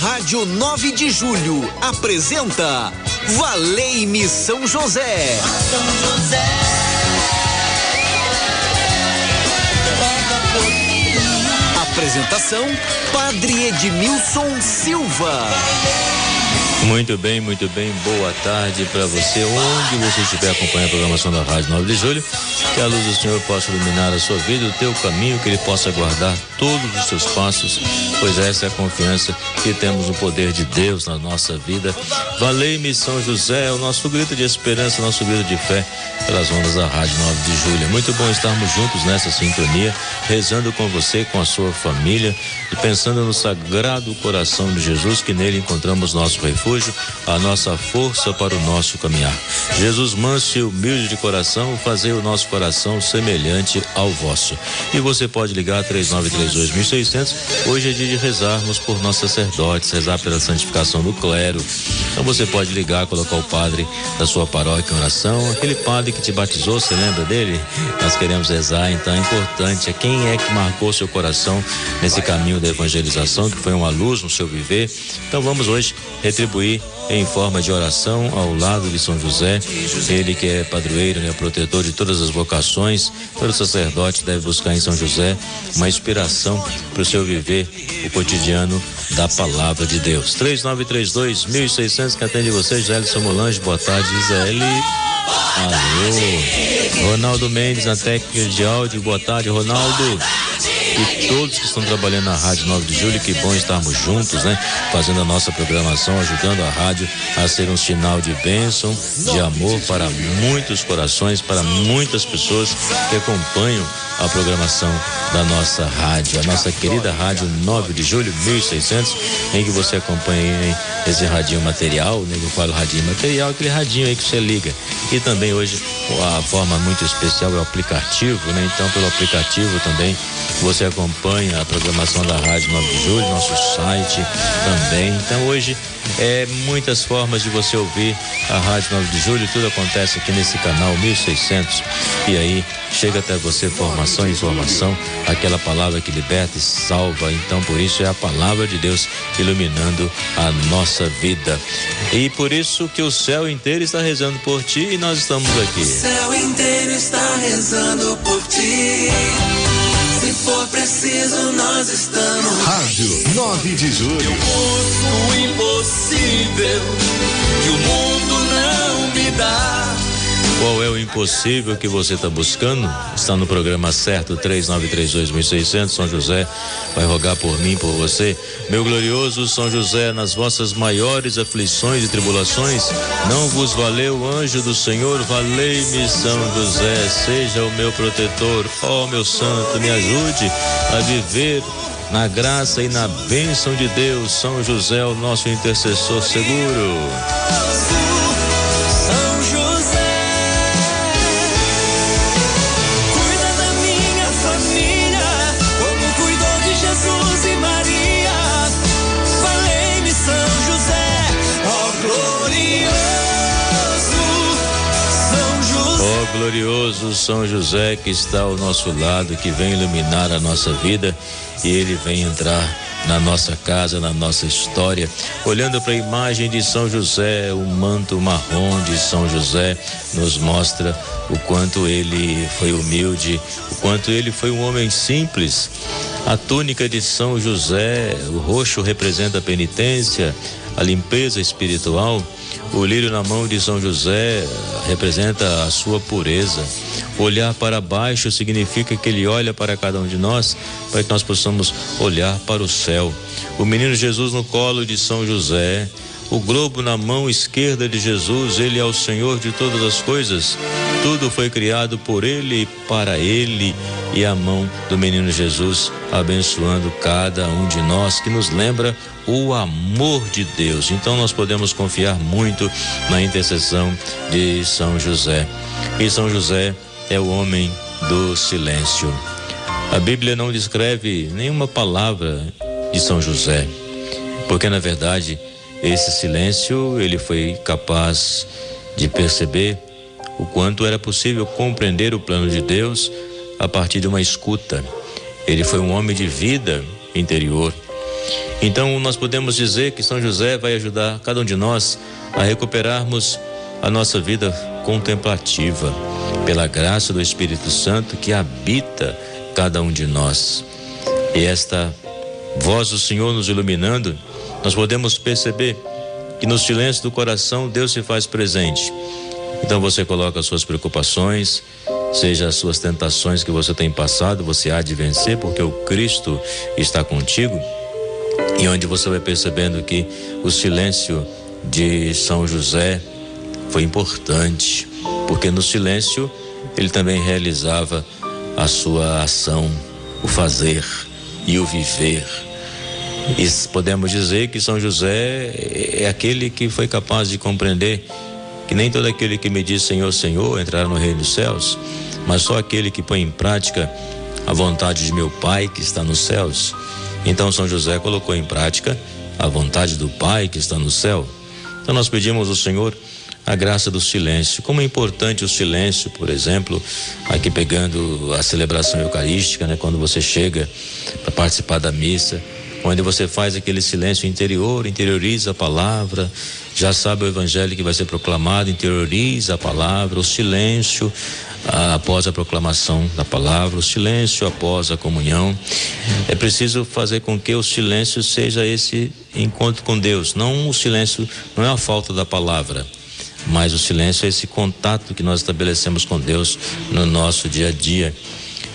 Rádio 9 de Julho apresenta Valei-me São José. São José. Apresentação Padre Edmilson Silva. Muito bem, muito bem. Boa tarde para você, onde você estiver acompanhando a programação da Rádio 9 de Julho. Que a luz do Senhor possa iluminar a sua vida, o teu caminho, que Ele possa guardar todos os seus passos, pois essa é a confiança que temos no poder de Deus na nossa vida. Valei-me São José, o nosso grito de esperança, o nosso grito de fé pelas ondas da Rádio 9 de Julho. Muito bom estarmos juntos nessa sintonia, rezando com você, com a sua família e pensando no sagrado coração de Jesus, que nele encontramos nosso refúgio, a nossa força para o nosso caminhar. Jesus manso e humilde de coração, fazei o nosso coração semelhante ao vosso. E você pode ligar 3932.600. Hoje é dia de rezarmos por nossos sacerdotes, rezar pela santificação do clero. Então você pode ligar, colocar o padre da sua paróquia em oração, aquele padre que te batizou, você lembra dele? Nós queremos rezar, então é importante, é quem é que marcou seu coração nesse caminho da evangelização, que foi uma luz no seu viver. Então vamos hoje retribuir em forma de oração ao lado de São José, ele que é padroeiro, né, protetor de todas as vocações, todo sacerdote deve buscar em São José uma inspiração para o seu viver, o cotidiano da palavra de Deus. 3932 1600 que atende você, Gisele Molange, boa tarde, Gisele. Alô. Ronaldo Mendes, na técnica de áudio, boa tarde, Ronaldo e todos que estão trabalhando na Rádio 9 de Julho, que bom estarmos juntos, né? Fazendo a nossa programação, ajudando a rádio a ser um sinal de bênção, de amor para muitos corações, para muitas pessoas que acompanham a programação da nossa rádio, a nossa querida rádio 9 de julho 1600, em que você acompanha esse radinho material, né? Eu falo radinho material, aquele radinho aí que você liga. E também hoje a forma muito especial é o aplicativo, né? Então pelo aplicativo também você acompanha a programação da Rádio 9 de Julho, nosso site também. Então hoje é muitas formas de você ouvir a Rádio 9 de Julho, tudo acontece aqui nesse canal 1600. E aí chega até você formação informação, aquela palavra que liberta e salva. Então por isso é a palavra de Deus iluminando a nossa vida. E por isso que o céu inteiro está rezando por ti e nós estamos aqui. O céu inteiro está rezando por ti for preciso, nós estamos. Rádio 9 de Julho. Eu busco o impossível que o mundo não me dá. Qual é o impossível que você está buscando? Está no programa certo 3932.600. São José vai rogar por mim, por você. Meu glorioso São José, nas vossas maiores aflições e tribulações, não vos valeu anjo do Senhor? Valei-me, São José, seja o meu protetor. Ó oh, meu santo, me ajude a viver na graça e na bênção de Deus. São José, o nosso intercessor seguro. Glorioso São José que está ao nosso lado, que vem iluminar a nossa vida e ele vem entrar na nossa casa, na nossa história. Olhando para a imagem de São José, o manto marrom de São José nos mostra o quanto ele foi humilde, o quanto ele foi um homem simples. A túnica de São José, o roxo representa a penitência, a limpeza espiritual. O lírio na mão de São José representa a sua pureza. Olhar para baixo significa que ele olha para cada um de nós, para que nós possamos olhar para o céu. O menino Jesus no colo de São José, o globo na mão esquerda de Jesus, ele é o Senhor de todas as coisas. Tudo foi criado por ele e para ele, e a mão do menino Jesus abençoando cada um de nós, que nos lembra o amor de Deus. Então nós podemos confiar muito na intercessão de São José. E São José é o homem do silêncio. A Bíblia não descreve nenhuma palavra de São José, porque na verdade esse silêncio ele foi capaz de perceber o quanto era possível compreender o plano de Deus a partir de uma escuta. Ele foi um homem de vida interior Então, nós podemos dizer que São José vai ajudar cada um de nós a recuperarmos a nossa vida contemplativa, pela graça do Espírito Santo que habita cada um de nós. E esta voz do Senhor nos iluminando, nós podemos perceber que no silêncio do coração Deus se faz presente. Então você coloca as suas preocupações, seja as suas tentações que você tem passado, você há de vencer, porque o Cristo está contigo. E onde você vai percebendo que o silêncio de São José foi importante, porque no silêncio ele também realizava a sua ação, o fazer e o viver. E podemos dizer que São José é aquele que foi capaz de compreender que nem todo aquele que me diz Senhor, Senhor entrará no reino dos céus, mas só aquele que põe em prática a vontade de meu Pai que está nos céus. Então São José colocou em prática a vontade do Pai que está no céu. Então nós pedimos ao Senhor a graça do silêncio. Como é importante o silêncio, por exemplo, aqui pegando a celebração eucarística, né, quando você chega para participar da missa, onde você faz aquele silêncio interior, interioriza a palavra, já sabe o evangelho que vai ser proclamado, interioriza a palavra, o silêncio ah, após a proclamação da palavra, o silêncio após a comunhão. É preciso fazer com que o silêncio seja esse encontro com Deus, não o silêncio, não é a falta da palavra, mas o silêncio é esse contato que nós estabelecemos com Deus no nosso dia a dia.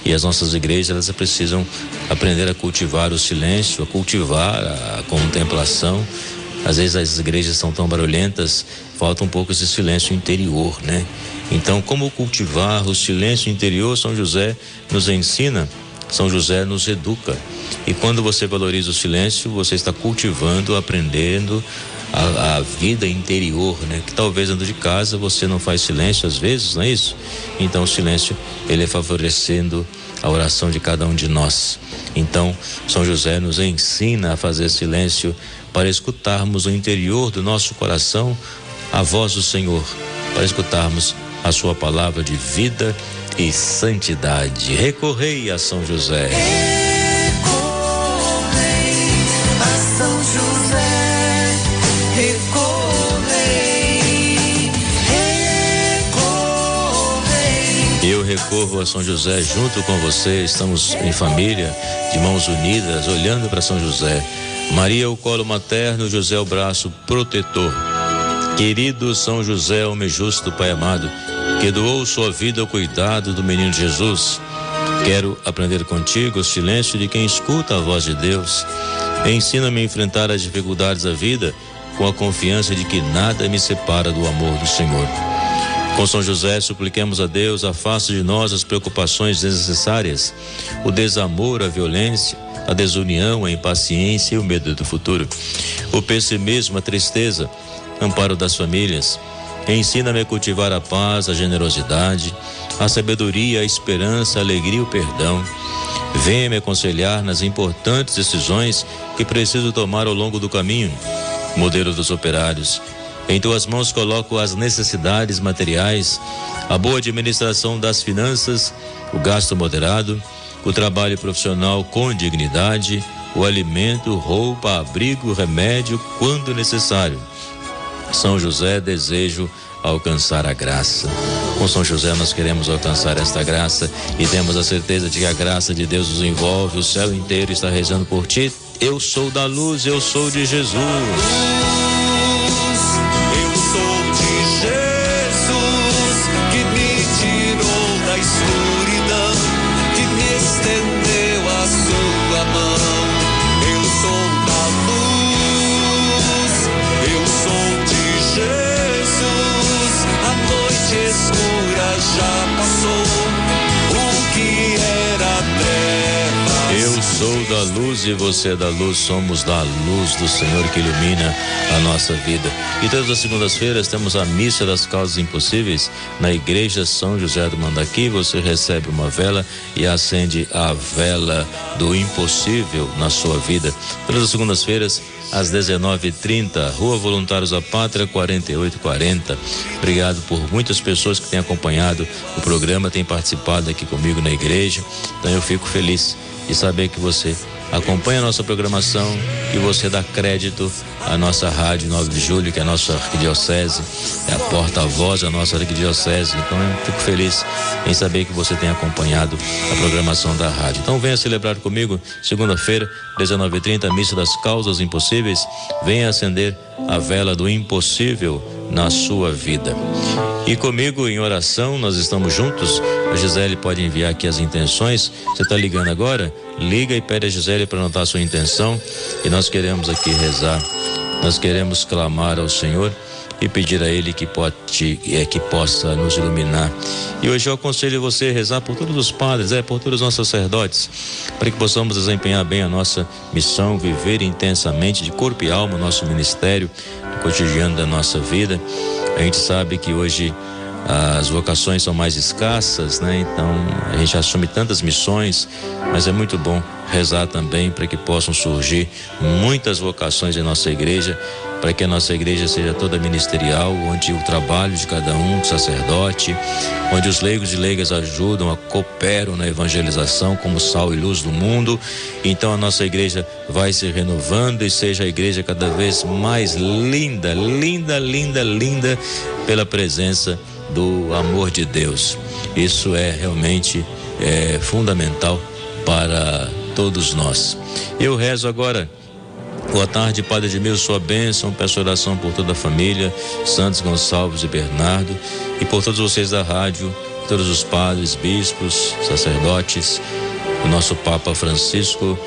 E as nossas igrejas elas precisam aprender a cultivar o silêncio, a cultivar a contemplação. Às vezes as igrejas são tão barulhentas, falta um pouco esse silêncio interior, né? Então, como cultivar o silêncio interior? São José nos ensina, São José nos educa. E quando você valoriza o silêncio, você está cultivando, aprendendo a, a, vida interior, né? Que talvez dentro de casa você não faz silêncio às vezes, não é isso? Então o silêncio ele é favorecendo a oração de cada um de nós. Então São José nos ensina a fazer silêncio para escutarmos o interior do nosso coração a voz do Senhor, para escutarmos a sua palavra de vida e santidade. Recorrei a São José. Recorro a São José junto com você. Estamos em família, de mãos unidas, olhando para São José. Maria, o colo materno, José, o braço protetor. Querido São José, homem justo, Pai amado, que doou sua vida ao cuidado do menino Jesus. Quero aprender contigo o silêncio de quem escuta a voz de Deus. Ensina-me a enfrentar as dificuldades da vida com a confiança de que nada me separa do amor do Senhor. Com São José, supliquemos a Deus, afaste de nós as preocupações desnecessárias, o desamor, a violência, a desunião, a impaciência e o medo do futuro, o pessimismo, a tristeza, amparo das famílias. Ensina-me a cultivar a paz, a generosidade, a sabedoria, a esperança, a alegria e o perdão. Venha me aconselhar nas importantes decisões que preciso tomar ao longo do caminho. Modelo dos operários, em tuas mãos coloco as necessidades materiais, a boa administração das finanças, o gasto moderado, o trabalho profissional com dignidade, o alimento, roupa, abrigo, remédio, quando necessário. São José, desejo alcançar a graça. Com São José nós queremos alcançar esta graça e temos a certeza de que a graça de Deus nos envolve, o céu inteiro está rezando por ti. Eu sou da luz, eu sou de Jesus. Luz e você é da luz, somos da luz do Senhor que ilumina a nossa vida. E todas as segundas-feiras temos a missa das causas impossíveis na igreja São José do Mandaqui. Você recebe uma vela e acende a vela do impossível na sua vida. Todas as segundas-feiras às 19:30, Rua Voluntários da Pátria 4840. Obrigado por muitas pessoas que têm acompanhado o programa, têm participado aqui comigo na igreja. Então eu fico feliz e saber que você acompanhe a nossa programação e você dá crédito à nossa rádio 9 de julho, que é a nossa arquidiocese, é a porta-voz da nossa arquidiocese. Então eu fico feliz em saber que você tem acompanhado a programação da rádio. Então venha celebrar comigo segunda-feira, 19h30, missa das causas impossíveis. Venha acender a vela do impossível na sua vida. E comigo em oração, nós estamos juntos. A Gisele pode enviar aqui as intenções. Você está ligando agora? Liga e pede a Gisele para anotar a sua intenção. E nós queremos aqui rezar. Nós queremos clamar ao Senhor e pedir a Ele que, pode, é, que possa nos iluminar. E hoje eu aconselho você a rezar por todos os padres, é, por todos os nossos sacerdotes, para que possamos desempenhar bem a nossa missão, viver intensamente de corpo e alma o nosso ministério, no cotidiano da nossa vida. A gente sabe que hoje as vocações são mais escassas, né? Então a gente assume tantas missões, mas é muito bom rezar também para que possam surgir muitas vocações em nossa igreja para que a nossa igreja seja toda ministerial, onde o trabalho de cada um, sacerdote, onde os leigos e leigas ajudam, cooperam na evangelização como sal e luz do mundo. Então a nossa igreja vai se renovando e seja a igreja cada vez mais linda, linda, linda, linda pela presença do amor de Deus. Isso é realmente é, fundamental para todos nós. Eu rezo agora Boa tarde, Padre Edmil, sua bênção, peço oração por toda a família, Santos Gonçalves e Bernardo, e por todos vocês da rádio, todos os padres, bispos, sacerdotes, o nosso Papa Francisco,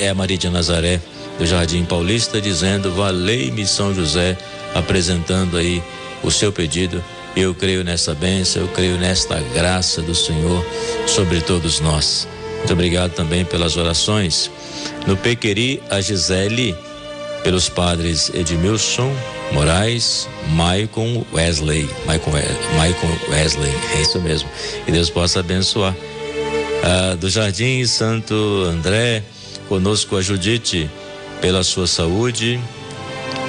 é Maria de Nazaré, do Jardim Paulista, dizendo: Valei-me São José, apresentando aí o seu pedido. Eu creio nessa bênção, eu creio nesta graça do Senhor sobre todos nós. Muito obrigado também pelas orações. No Pequeri, a Gisele, pelos padres Edmilson Moraes, Maicon Wesley. Maicon, Wesley, é isso mesmo. Que Deus possa abençoar. Ah, do Jardim Santo André, conosco a Judite, pela sua saúde,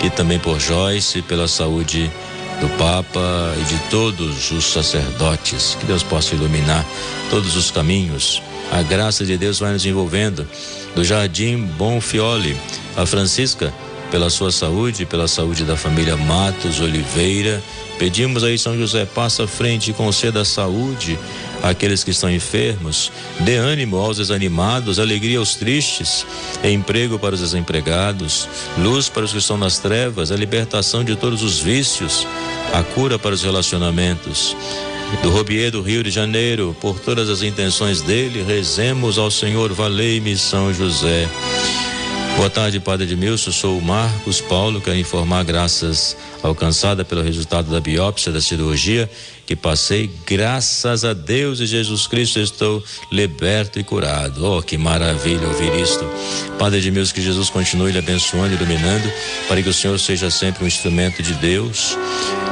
e também por Joyce, pela saúde do Papa e de todos os sacerdotes. Que Deus possa iluminar todos os caminhos. A graça de Deus vai nos envolvendo. Do Jardim Bonfioli, a Francisca, pela sua saúde, pela saúde da família Matos Oliveira. Pedimos aí, São José, passa à frente e conceda saúde àqueles que estão enfermos, dê ânimo aos desanimados, alegria aos tristes, emprego para os desempregados, luz para os que estão nas trevas, a libertação de todos os vícios, a cura para os relacionamentos do Robier do Rio de Janeiro, por todas as intenções dele, rezemos ao Senhor, valei-me São José. Boa tarde, Padre Edmilson. Sou o Marcos Paulo. Quero informar, graças alcançada pelo resultado da biópsia da cirurgia que passei, graças a Deus e Jesus Cristo estou liberto e curado. Oh, que maravilha ouvir isto. Padre Edmilson, que Jesus continue lhe abençoando e iluminando, para que o Senhor seja sempre um instrumento de Deus,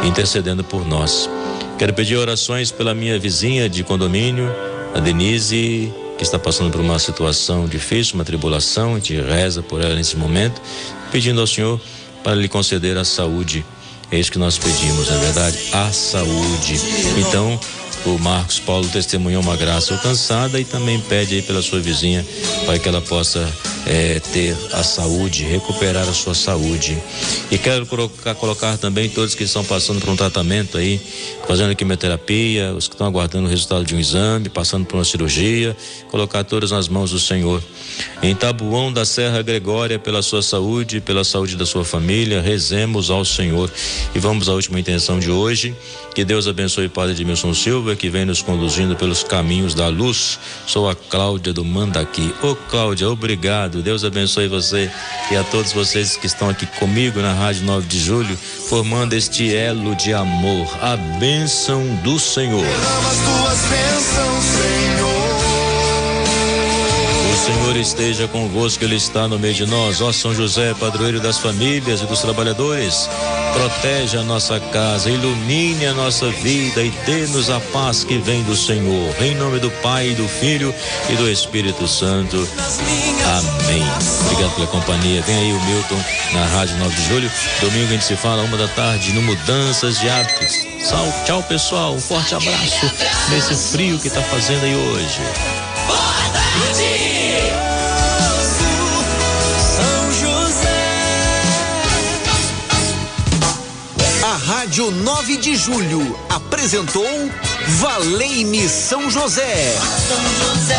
intercedendo por nós. Quero pedir orações pela minha vizinha de condomínio, a Denise, que está passando por uma situação difícil, uma tribulação, a gente reza por ela nesse momento, pedindo ao Senhor para lhe conceder a saúde. É isso que nós pedimos, na é verdade, a saúde. Então, o Marcos Paulo testemunhou uma graça alcançada e também pede aí pela sua vizinha para que ela possa é, ter a saúde, recuperar a sua saúde. E quero colocar, colocar também todos que estão passando por um tratamento aí, fazendo quimioterapia, os que estão aguardando o resultado de um exame, passando por uma cirurgia, colocar todos nas mãos do Senhor. Em Tabuão da Serra Gregória, pela sua saúde, pela saúde da sua família, rezemos ao Senhor. E vamos à última intenção de hoje. Que Deus abençoe o Padre Edmilson Silva, que vem nos conduzindo pelos caminhos da luz. Sou a Cláudia do Mandaqui. Ô Cláudia, obrigado. Deus abençoe você e a todos vocês que estão aqui comigo na Rádio 9 de Julho, formando este elo de amor. A bênção do Senhor. Senhor. Senhor esteja convosco, Ele está no meio de nós. Ó São José, padroeiro das famílias e dos trabalhadores, protege a nossa casa, ilumine a nossa vida e dê-nos a paz que vem do Senhor. Em nome do Pai, do Filho e do Espírito Santo. Amém. Obrigado pela companhia. Vem aí o Milton na Rádio 9 de Julho. Domingo a gente se fala uma da tarde no Mudanças de Hábitos. Tchau, tchau pessoal. Um forte abraço nesse frio que está fazendo aí hoje. Boa tarde! Rádio 9 de Julho apresentou Valei-me São José. São José.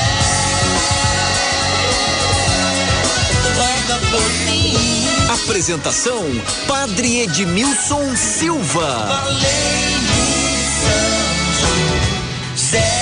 Apresentação Padre Edmilson Silva. Valei-me São José.